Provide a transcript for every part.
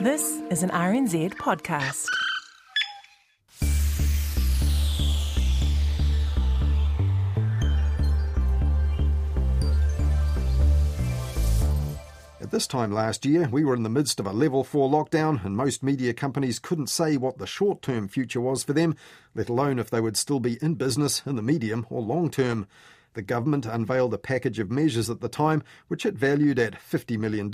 This is an RNZ podcast. At this time last year, we were in the midst of a level 4 lockdown, and most media companies couldn't say what the short term future was for them, let alone if they would still be in business in the medium or long term. The government unveiled a package of measures at the time, which it valued at $50 million,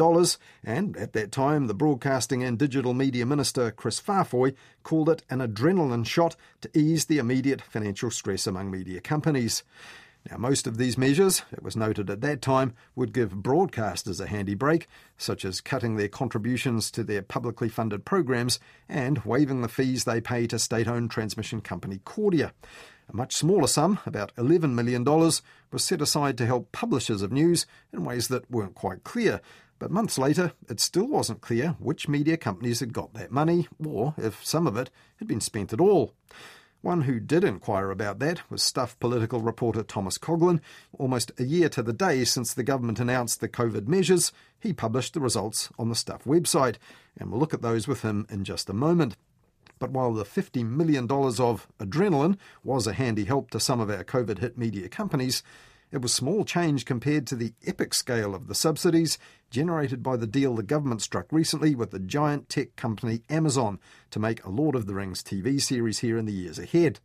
and at that time, the Broadcasting and Digital Media Minister Chris Faafoi called it an adrenaline shot to ease the immediate financial stress among media companies. Now, most of these measures, it was noted at that time, would give broadcasters a handy break, such as cutting their contributions to their publicly funded programs and waiving the fees they pay to state owned transmission company Kordia. A much smaller sum, about $11 million, was set aside to help publishers of news in ways that weren't quite clear. But months later, it still wasn't clear which media companies had got that money, or if some of it had been spent at all. One who did inquire about that was Stuff political reporter Thomas Coughlan. Almost a year to the day since the government announced the COVID measures, he published the results on the Stuff website, and we'll look at those with him in just a moment. But while the $50 million of adrenaline was a handy help to some of our COVID hit media companies, it was small change compared to the epic scale of the subsidies generated by the deal the government struck recently with the giant tech company Amazon to make a Lord of the Rings TV series here in the years ahead.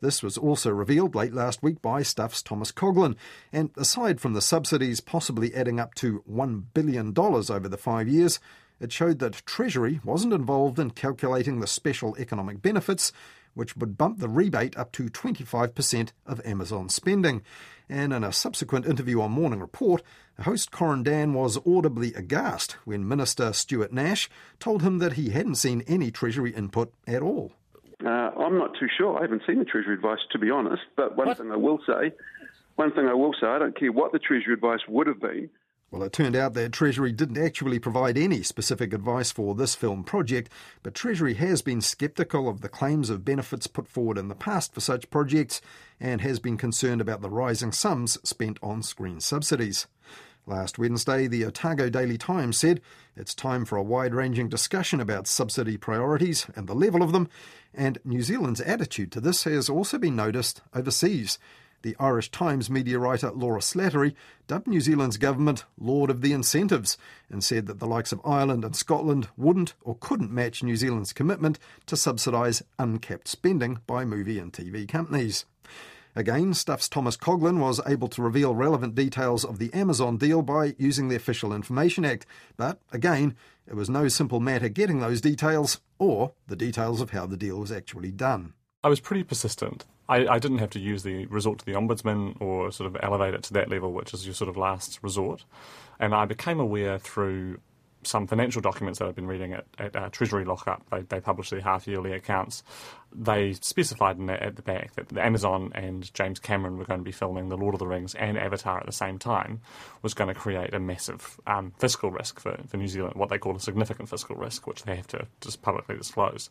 This was also revealed late last week by Stuff's Thomas Coughlan. And aside from the subsidies possibly adding up to $1 billion over the five years, it showed that Treasury wasn't involved in calculating the special economic benefits, which would bump the rebate up to 25% of Amazon spending. And in a subsequent interview on Morning Report, host Corin Dann was audibly aghast when Minister Stuart Nash told him that he hadn't seen any Treasury input at all. Uh, I'm not too sure. I haven't seen the Treasury advice, to be honest. But one what? thing I will say, one thing I will say, I don't care what the Treasury advice would have been. Well, it turned out that Treasury didn't actually provide any specific advice for this film project, but Treasury has been sceptical of the claims of benefits put forward in the past for such projects and has been concerned about the rising sums spent on screen subsidies. Last Wednesday, the Otago Daily Times said it's time for a wide ranging discussion about subsidy priorities and the level of them, and New Zealand's attitude to this has also been noticed overseas. The Irish Times media writer Laura Slattery dubbed New Zealand's government Lord of the Incentives and said that the likes of Ireland and Scotland wouldn't or couldn't match New Zealand's commitment to subsidise uncapped spending by movie and TV companies. Again, Stuff's Thomas Coughlan was able to reveal relevant details of the Amazon deal by using the Official Information Act, but again, it was no simple matter getting those details or the details of how the deal was actually done. I was pretty persistent. I, I, didn't have to use the resort to the ombudsman or sort of elevate it to that level, which is your sort of last resort. And I became aware through some financial documents that I've been reading at, at uh, Treasury Lockup. They, they publish their half yearly accounts. They specified in the, at the back that Amazon and James Cameron were going to be filming The Lord of the Rings and Avatar at the same time, was going to create a massive um, fiscal risk for, for New Zealand, what they call a significant fiscal risk, which they have to just publicly disclose.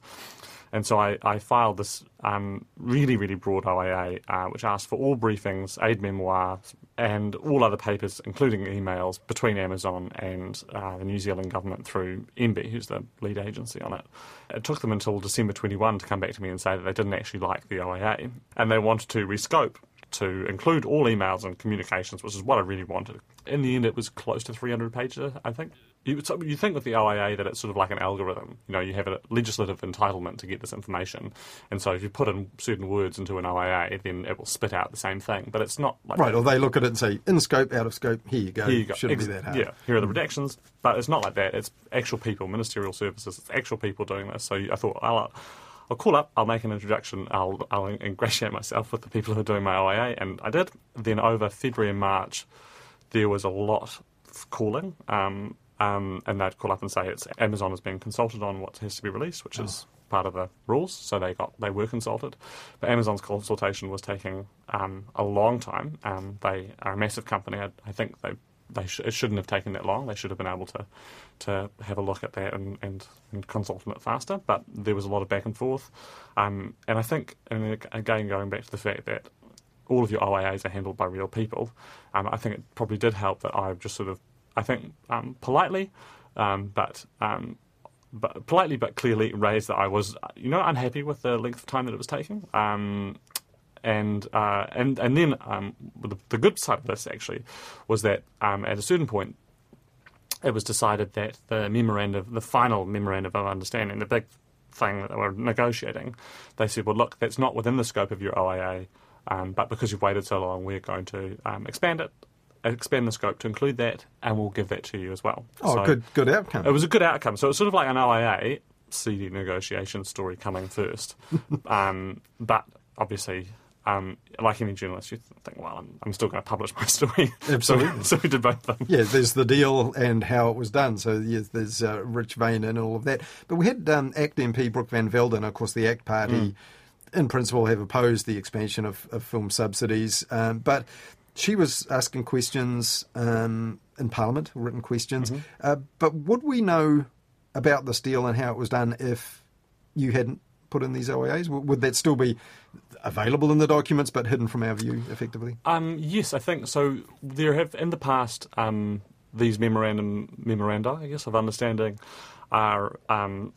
And so I, I filed this um, really, really broad OIA, uh, which asked for all briefings, aide memoires, and all other papers, including emails, between Amazon and uh, the New Zealand government through MBIE, who's the lead agency on it. It took them until December 21 to come back to me and say that they didn't actually like the OIA and they wanted to rescope to include all emails and communications, which is what I really wanted. In the end, it was close to 300 pages, I think. You, you think with the OIA that it's sort of like an algorithm. You know, you have a legislative entitlement to get this information, and so if you put in certain words into an OIA, then it will spit out the same thing. But it's not like right. That. Or they look at it and say, in scope, out of scope. Here you go. Here you go. Shouldn't Ex- be that hard. Yeah. Here are the redactions, but it's not like that. It's actual people, ministerial services. It's actual people doing this. So I thought, I'll, I'll call up, I'll make an introduction, I'll, I'll ingratiate myself with the people who are doing my OIA, and I did. Then over February and March, there was a lot of calling. Um, um, and they'd call up and say it's Amazon has been consulted on what has to be released, which oh. is part of the rules. So they got they were consulted, but Amazon's consultation was taking um, a long time. Um, they are a massive company. I, I think they they sh- it shouldn't have taken that long. They should have been able to to have a look at that and, and, and consult on it faster. But there was a lot of back and forth, um, and I think and again going back to the fact that all of your OIAs are handled by real people, um, I think it probably did help that I just sort of I think um, politely, um, but um, but politely but clearly raised that I was, you know, unhappy with the length of time that it was taking. Um, and uh, and and then um, the, the, good side of this actually was that um, at a certain point it was decided that the memorandum, the final memorandum of understanding, the big thing that they were negotiating, they said, well, look, that's not within the scope of your OIA, um, but because you've waited so long, we're going to um, expand it, expand the scope to include that, and we'll give that to you as well. Oh, so good, good outcome. It was a good outcome. So it's sort of like an OIA CD negotiation story coming first, um, but obviously um, like any journalist, you think, well, I'm, I'm still going to publish my story. Absolutely. so, so, we did both of them. Yeah, there's the deal and how it was done. So yes, there's uh, Rich Vane and all of that. But we had um, ACT MP Brooke Van Velden, of course, the ACT Party. Mm. In principle, have opposed the expansion of, of film subsidies, um, but she was asking questions um, in Parliament, written questions. Mm-hmm. Uh, but would we know about this deal and how it was done if you hadn't put in these OIAs? Would that still be available in the documents but hidden from our view, effectively? Um, yes, I think so. There have in the past um, these memorandum memoranda, I guess, of understanding are. Um,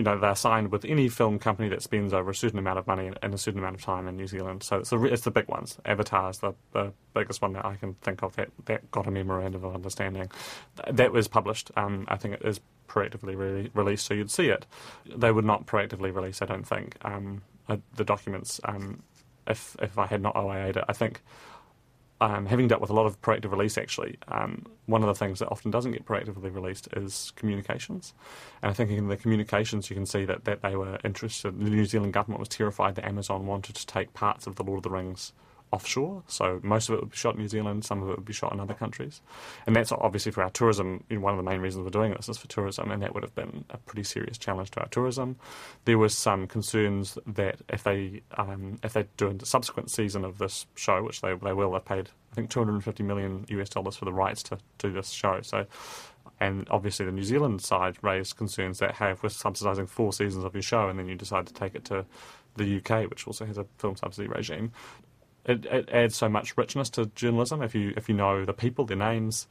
you know, they're signed with any film company that spends over a certain amount of money in a certain amount of time in New Zealand. So it's the, it's the big ones. Avatar is the, the biggest one that I can think of that, that got a memorandum of understanding. That was published. Um, I think it is proactively re- released, so you'd see it. They would not proactively release, I don't think, um, uh, the documents um, if if I had not OIA'd it. I think um, having dealt with a lot of proactive release, actually, um, one of the things that often doesn't get proactively released is communications. And I think in the communications, you can see that, that they were interested. The New Zealand government was terrified that Amazon wanted to take parts of the Lord of the Rings offshore. So most of it would be shot in New Zealand, some of it would be shot in other countries. And that's obviously for our tourism. You know, one of the main reasons we're doing this is for tourism, and that would have been a pretty serious challenge to our tourism. There was some concerns that if they um, if they do a subsequent season of this show, which they they will, they've paid I think 250 million US dollars for the rights to do this show. So. And obviously, the New Zealand side raised concerns that, hey, if we're subsidising four seasons of your show and then you decide to take it to the UK, which also has a film subsidy regime, it, it, adds so much richness to journalism if you if you know the people, their names.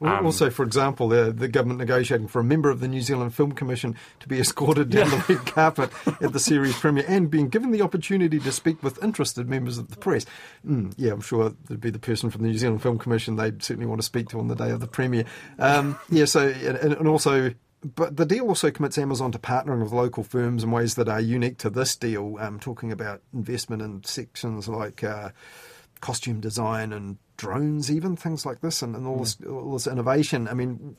Um, also, for example, the, the government negotiating for a member of the New Zealand Film Commission to be escorted down yeah. the red carpet at the series premiere and being given the opportunity to speak with interested members of the press. Mm, yeah, I'm sure there'd be the person from the New Zealand Film Commission they'd certainly want to speak to on the day of the premiere. Um, yeah, so and, and also but the deal also commits Amazon to partnering with local firms in ways that are unique to this deal. Um, talking about investment in sections like uh, costume design and drones, even things like this, and, and all, this, all this innovation. I mean,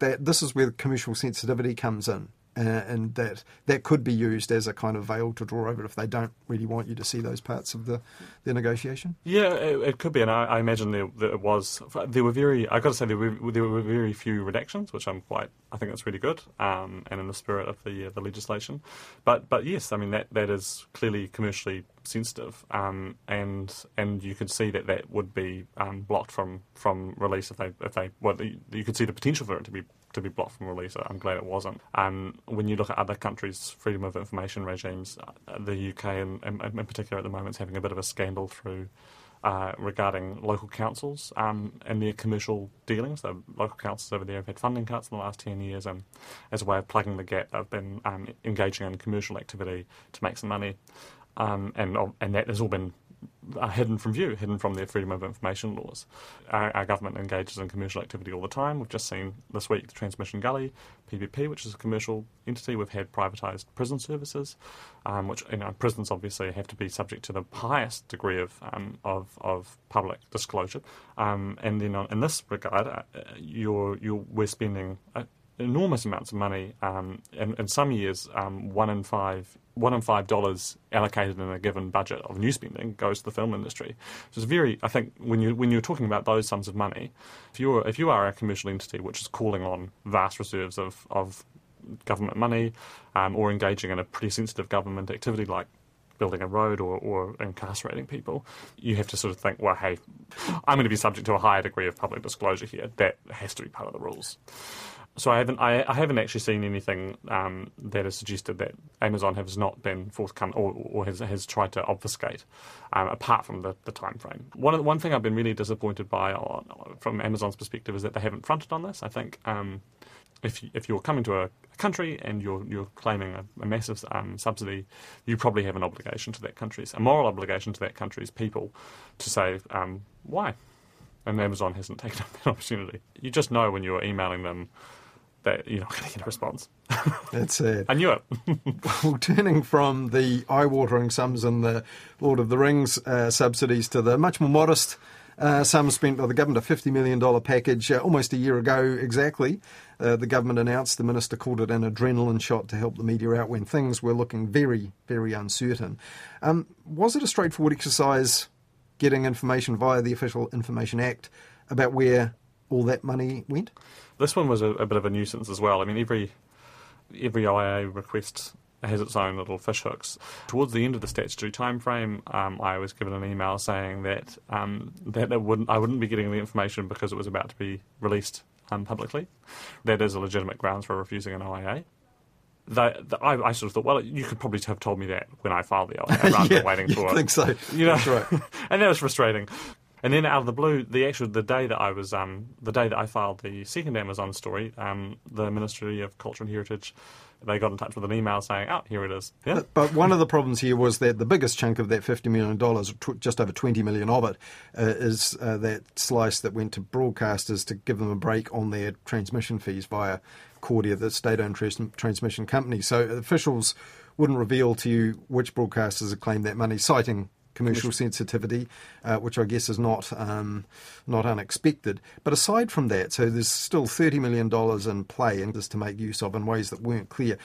that this is where commercial sensitivity comes in and that that could be used as a kind of veil to draw over if they don't really want you to see those parts of the, the negotiation. Yeah, it, it could be, and I, I imagine there, was there were very I got to say there were there were very few redactions, which I'm quite I think that's really good, um, and in the spirit of the uh, the legislation. But but yes, I mean that that is clearly commercially sensitive, um, and and you could see that that would be um, blocked from, from release if they if they well you could see the potential for it to be to be blocked from release. I'm glad it wasn't. And when you look at other countries' freedom of information regimes, uh, the UK in, in, in, particular at the moment is having a bit of a scandal through. Uh, regarding local councils um, and their commercial dealings. The local councils over there have had funding cuts in the last 10 years, and as a way of plugging the gap, they've been um, engaging in commercial activity to make some money. Um, and, and that has all been are hidden from view, hidden from their freedom of information laws. Our, our, government engages in commercial activity all the time. We've just seen this week the Transmission Gully, PPP, which is a commercial entity. We've had privatised prison services, um, which you know prisons obviously have to be subject to the highest degree of um, of, of public disclosure. Um, and then on, in this regard, uh, you're, you're, we're spending. Uh, enormous amounts of money. Um, in, in, some years, um, one in five one in five dollars allocated in a given budget of new spending goes to the film industry. So it's very. I think when you when you're talking about those sums of money, if you are if you are a commercial entity which is calling on vast reserves of of government money, um, or engaging in a pretty sensitive government activity like building a road or, or incarcerating people, you have to sort of think, well, hey, I'm going to be subject to a higher degree of public disclosure here. That has to be part of the rules. So I haven't I, I haven't actually seen anything um, that has suggested that Amazon has not been forthcoming or, or has, has tried to obfuscate, um, apart from the, the time frame. One one thing I've been really disappointed by on, from Amazon's perspective is that they haven't fronted on this. I think um, if if you're coming to a country and you're you're claiming a, a massive um, subsidy, you probably have an obligation to that country's a moral obligation to that country's people to say um, why. And Amazon hasn't taken up that opportunity. You just know when you're emailing them that you're not going to get a response. That's it. I knew it. well, turning from the eye-watering sums in the Lord of the Rings uh, subsidies to the much more modest uh, sum spent by the government, a $50 million package uh, almost a year ago exactly. Uh, the government announced, the minister called it an adrenaline shot to help the media out when things were looking very, very uncertain. Um, was it a straightforward exercise getting information via the Official Information Act about where all that money went? This one was a, a bit of a nuisance as well. I mean, every every OIA request has its own little fishhooks. Towards the end of the statutory timeframe, um, I was given an email saying that um, that wouldn't, I wouldn't be getting the information because it was about to be released um, publicly. That is a legitimate grounds for refusing an OIA. The, the, I, I, sort of thought, well, you could probably have told me that when I filed the OIA rather yeah, than waiting for it. I think so. You know, That's right. and that was frustrating. And then out of the blue, the actual the day that I was um, the day that I filed the second Amazon story, um, the Ministry of Culture and Heritage, they got in touch with an email saying, "Oh, here it is." Yeah. But, but one of the problems here was that the biggest chunk of that $50 million, tw- just over 20 million of it, uh, is uh, that slice that went to broadcasters to give them a break on their transmission fees via Kordia, the state owned trans- transmission company. So officials wouldn't reveal to you which broadcasters had claimed that money, citing commercial sensitivity, uh, which I guess is not um, not unexpected. But aside from that, so there's still thirty million dollars in play, and just to make use of in ways that weren't clear.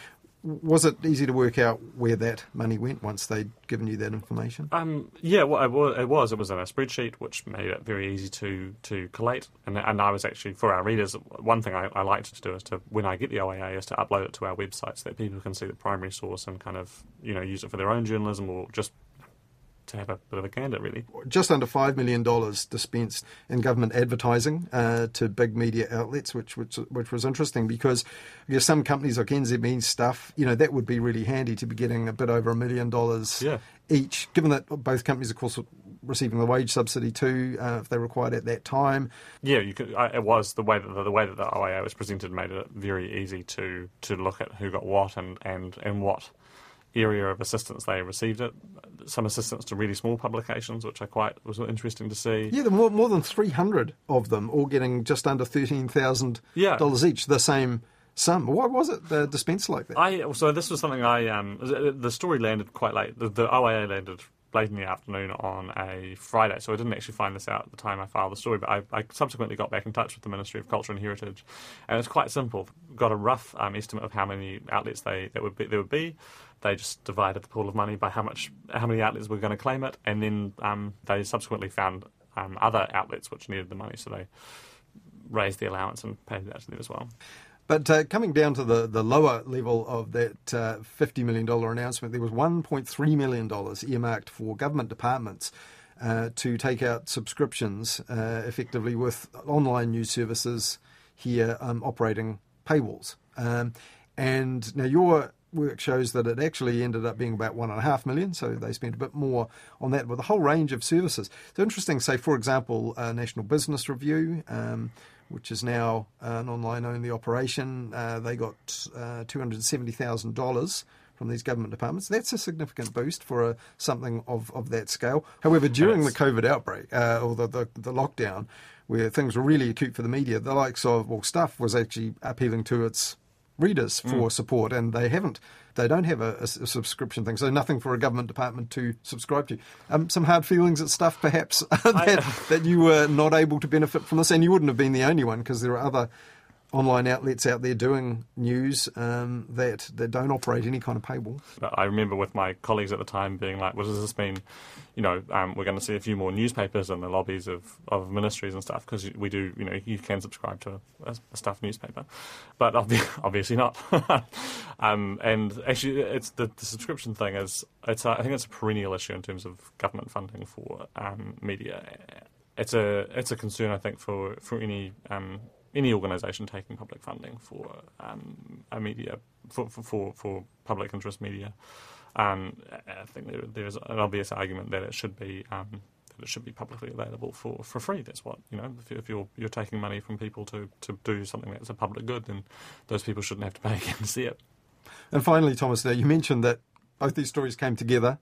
Was it easy to work out where that money went once they'd given you that information? Um, yeah, well, it was. It was. In a spreadsheet, which made it very easy to to collate. And, and I was actually for our readers. One thing I, I like to do is to when I get the OIA is to upload it to our website so that people can see the primary source and kind of you know use it for their own journalism or just to have a bit of a gander, really. Just under $5 million dispensed in government advertising uh, to big media outlets, which, which which was interesting because I guess some companies like NZME Stuff, you know, that would be really handy to be getting a bit over a million dollars Yeah. each, given that both companies, of course, were receiving the wage subsidy too, uh, if they required at that time. Yeah, you could. I, it was the way that the, the way that the OIA was presented made it very easy to to look at who got what and and and what area of assistance they received it. Some assistance to really small publications, which I quite was interesting to see. Yeah, there were more, more than 300 of them, all getting just under $13,000 Yeah. each, the same sum. Why was it the dispensed like that? I so this was something I um the story landed quite late. The, the OIA landed late in the afternoon on a Friday, so I didn't actually find this out at the time I filed the story. But I, I subsequently got back in touch with the Ministry of Culture and Heritage, and it's quite simple. Got a rough um, estimate of how many outlets they that would be, there would be. They just divided the pool of money by how much how many outlets were going to claim it, and then um, they subsequently found um, other outlets which needed the money, so they raised the allowance and paid that to them as well. But uh, coming down to the, the lower level of that uh, $50 million announcement, there was $1.3 million earmarked for government departments uh, to take out subscriptions uh, effectively with online news services here um, operating paywalls. Um, and now your work shows that it actually ended up being about one and a half million, so they spent a bit more on that with a whole range of services. It's interesting, say, for example, uh, National Business Review. Um, which is now uh, an online only operation. Uh, they got uh, $270,000 from these government departments. That's a significant boost for a, something of, of that scale. However, during the COVID outbreak uh, or the, the, the lockdown, where things were really acute for the media, the likes of, well, Stuff was actually appealing to its readers for support, and they haven't. They don't have a subscription thing, so nothing for a government department to subscribe to. Um, some hard feelings at stuff, perhaps, that, that you were not able to benefit from this, and you wouldn't have been the only one because there are other online outlets out there doing news um, that that don't operate any kind of paywall. But I remember with my colleagues at the time being like, "Well, does this mean, you know, um, we're going to see a few more newspapers in the lobbies of, of ministries and stuff? Because we do, you know, you can subscribe to a, a staff newspaper, but obvi- obviously not. um, and actually, it's the, the subscription thing is, it's a, I think it's a perennial issue in terms of government funding for um, media. It's a it's a concern I think for for any um, any organisation taking public funding for um, a media for, for, for, public interest media. Um, I think there, there's an obvious argument that it should be um, that it should be publicly available for, for free. That's what you know. If, if you're you're taking money from people to, to do something that's a public good, then those people shouldn't have to pay again to see it. And finally, Thomas, now you mentioned that both these stories came together,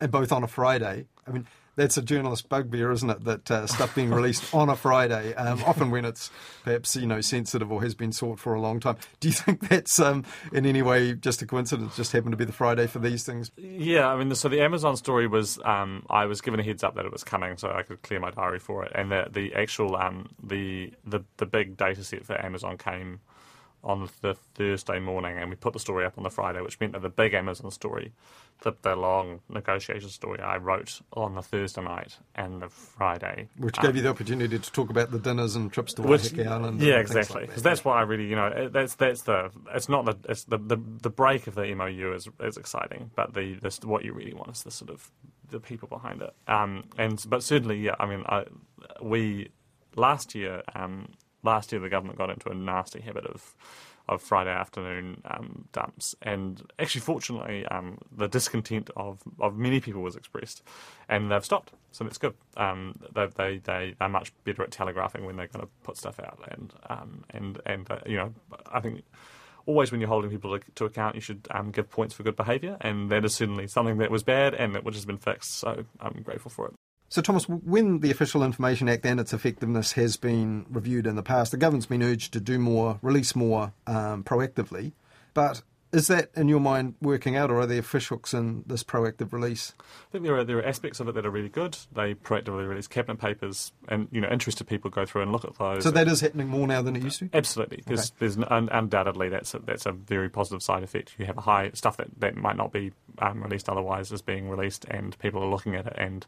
and both on a Friday. I mean, that's a journalist bugbear, isn't it? That uh, stuff being released on a Friday, um, often when it's perhaps you know sensitive or has been sought for a long time. Do you think that's um, in any way just a coincidence? Just happened to be the Friday for these things? Yeah, I mean, so the Amazon story was um, I was given a heads up that it was coming, so I could clear my diary for it, and the the actual um, the the the big data set for Amazon came on the Thursday morning, and we put the story up on the Friday, which meant that the big Amazon story, the, the long negotiation story, I wrote on the Thursday night and the Friday, which gave um, you the opportunity to talk about the dinners and trips to Waiheke Island. Yeah, exactly. Because like that. that's what I really, you know, that's that's the it's not the it's the the, the break of the MOU is is exciting, but the this, what you really want is the sort of the people behind it. Um, and but certainly, yeah, I mean, I, we last year. Um, last year the government got into a nasty habit of of Friday afternoon um, dumps, and actually, fortunately, um, the discontent of, of many people was expressed, and they've stopped. So that's good. Um, they, they they are much better at telegraphing when they're going to put stuff out, and um, and and uh, you know, I think always when you're holding people to, to account, you should um, give points for good behaviour, and that is certainly something that was bad and that which has been fixed. So I'm grateful for it. So, Thomas, when the Official Information Act and its effectiveness has been reviewed in the past, the government's been urged to do more, release more um, proactively. But is that, in your mind, working out, or are there fishhooks in this proactive release? I think there are there are aspects of it that are really good. They proactively release cabinet papers, and you know, interested people go through and look at those. So that is happening more now than it used to. Absolutely, there's, okay. there's un- undoubtedly that's a, that's a very positive side effect. You have a high stuff that, that might not be um, released otherwise is being released, and people are looking at it, and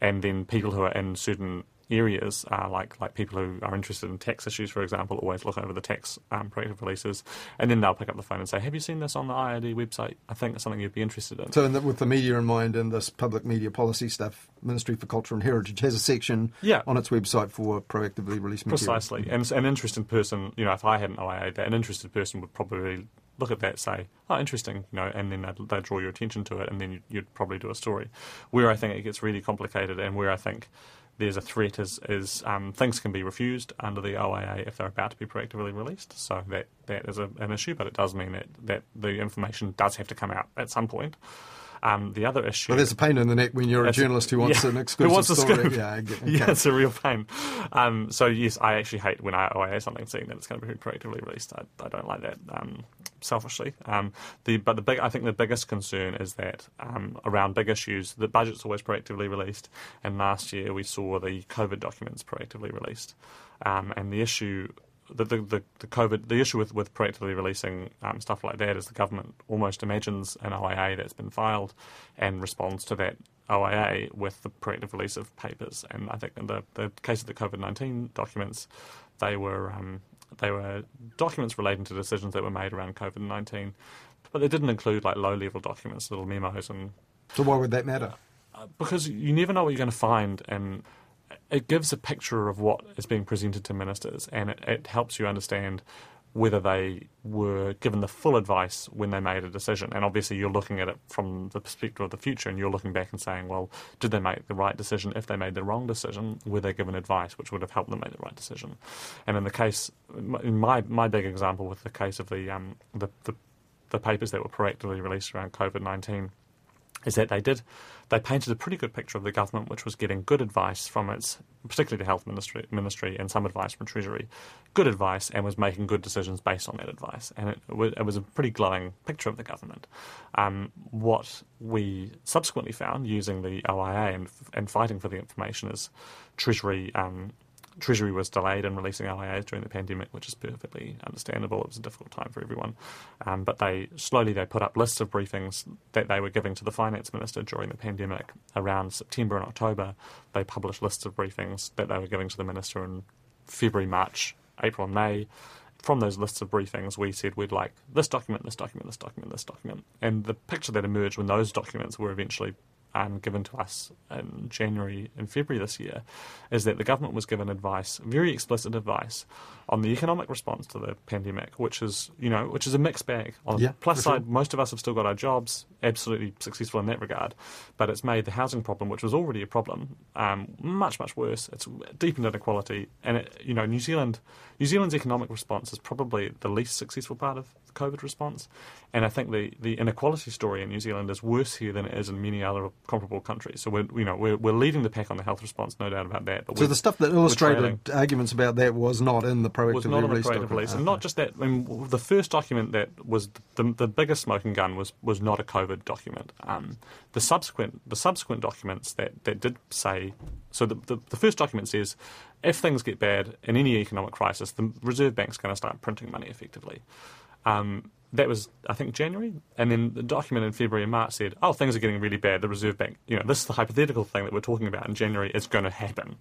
and then people who are in certain areas, uh, like like people who are interested in tax issues, for example, always look over the tax um, proactive releases, and then they'll pick up the phone and say, "Have you seen this on the IRD website? I think it's something you'd be interested in." So, in the, with the media in mind and this public media policy stuff, Ministry for Culture and Heritage has a section yeah. on its website for proactively released material. Precisely, and an interested person, you know, if I had an OIA, an interested person would probably look at that, say, oh, interesting, you know, and then they'd, they'd draw your attention to it, and then you'd, you'd, probably do a story. Where I think it gets really complicated, and where I think there's a threat is, is um, things can be refused under the OIA if they're about to be proactively released. So that that is a, an issue, but it does mean that, that the information does have to come out at some point. Um, the other issue. Well, there's a pain in the neck when you're a journalist who wants yeah, an exclusive who wants story. A yeah, okay. yeah, it's a real pain. Um, so yes, I actually hate when I OIA something saying that it's going to be proactively released. I, I don't like that. Um, selfishly, um, the but the big I think the biggest concern is that um, around big issues, the budget's always proactively released, and last year we saw the COVID documents proactively released, um, and the issue the, the, the, COVID, the issue with, with proactively releasing um, stuff like that is the government almost imagines an OIA that's been filed and responds to that OIA with the proactive release of papers. And I think in the, the case of the COVID 19 documents, they were, um, they were documents relating to decisions that were made around COVID 19, but they didn't include like low level documents, little memos. and. So, why would that matter? Uh, because you never know what you're going to find and it gives a picture of what is being presented to ministers, and it, it helps you understand whether they were given the full advice when they made a decision. And obviously, you're looking at it from the perspective of the future, and you're looking back and saying, well, did they make the right decision? If they made the wrong decision, were they given advice which would have helped them make the right decision? And in the case, in my my big example with the case of the um, the, the, the papers that were proactively released around COVID nineteen is that they did they painted a pretty good picture of the government, which was getting good advice from its, particularly the health ministry, ministry and some advice from Treasury, good advice, and was making good decisions based on that advice. And it, it was a pretty glowing picture of the government. Um, what we subsequently found using the OIA and, and fighting for the information is Treasury um, Treasury was delayed in releasing OIAs during the pandemic, which is perfectly understandable. It was a difficult time for everyone, um, but they slowly they put up lists of briefings that they were giving to the finance minister during the pandemic. Around September and October, they published lists of briefings that they were giving to the minister in February, March, April, and May. From those lists of briefings, we said we'd like this document, this document, this document, this document. And the picture that emerged when those documents were eventually um, given to us in January and February this year is that the government was given advice, very explicit advice, on the economic response to the pandemic, which is you know which is a mixed bag. On yeah, the plus sure. side, most of us have still got our jobs. Absolutely successful in that regard, but it's made the housing problem, which was already a problem, um, much much worse. It's deepened inequality, and it, you know New Zealand, New Zealand's economic response is probably the least successful part of the COVID response, and I think the, the inequality story in New Zealand is worse here than it is in many other comparable countries. So we're you know we're, we're leading the pack on the health response, no doubt about that. But so the stuff that illustrated arguments about that was not in the proactive was not. In the proactive release, and not just that. I mean, the first document that was the, the biggest smoking gun was was not a COVID document. Um, the subsequent the subsequent documents that, that did say so the, the, the first document says if things get bad in any economic crisis, the Reserve Bank's going to start printing money effectively. Um, that was, I think, January. And then the document in February and March said, oh, things are getting really bad. The Reserve Bank, you know, this is the hypothetical thing that we're talking about in January. It's going to happen.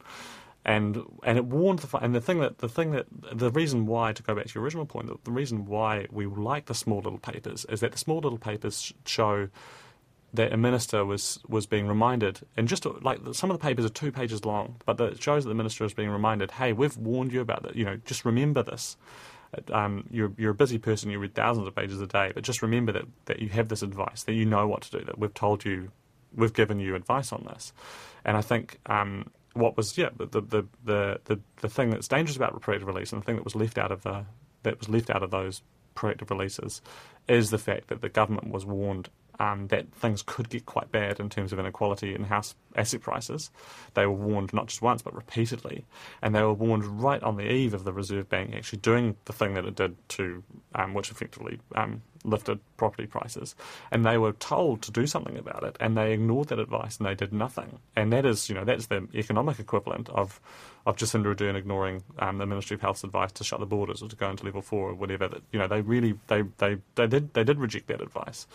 And and it warned the and the thing that the thing that the reason why to go back to your original point the reason why we like the small little papers is that the small little papers show that a minister was, was being reminded, and just like some of the papers are two pages long, but it shows that the minister is being reminded, hey, we've warned you about that. You know, just remember this. Um, you're, you're a busy person, you read thousands of pages a day, but just remember that, that you have this advice, that you know what to do, that we've told you, we've given you advice on this. And I think um, what was, yeah, the, the, the, the, the thing that's dangerous about proactive release and the thing that was left out of the, that was left out of those proactive releases is the fact that the government was warned um, that things could get quite bad in terms of inequality in house asset prices. They were warned not just once but repeatedly, and they were warned right on the eve of the Reserve Bank actually doing the thing that it did to, um, which effectively um, lifted property prices. And they were told to do something about it, and they ignored that advice and they did nothing. And that is, you know, that's the economic equivalent of of Jacinda Ardern ignoring um, the Ministry of Health's advice to shut the borders or to go into level four or whatever. That you know, they really they they they did they did reject that advice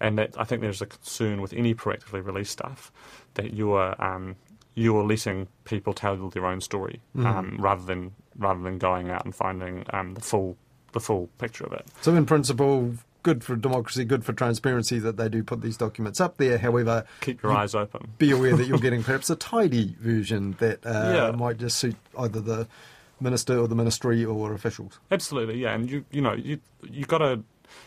and that I think there's a concern with any proactively released stuff that you're um, you're letting people tell their own story mm. um, rather than rather than going out and finding um, the full the full picture of it. So, in principle, good for democracy, good for transparency that they do put these documents up there. However, keep your eyes open. Be aware that you're getting perhaps a tidy version that uh, yeah. might just suit either the minister or the ministry or officials. Absolutely, yeah, and you you know you you got to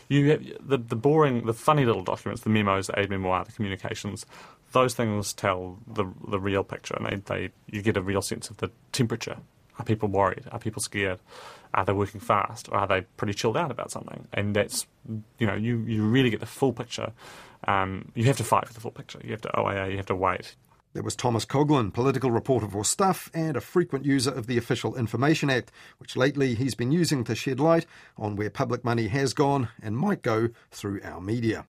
you have the the boring, the funny little documents, the memos, the aide memoire, the communications. Those things tell the the real picture, and they, they you get a real sense of the temperature. Are people worried? Are people scared? Are they working fast, or are they pretty chilled out about something? And that's you know you you really get the full picture. Um, you have to fight for the full picture. You have to OIA. You have to wait. There was Thomas Coughlan, political reporter for Stuff and a frequent user of the Official Information Act, which lately he's been using to shed light on where public money has gone and might go through our media.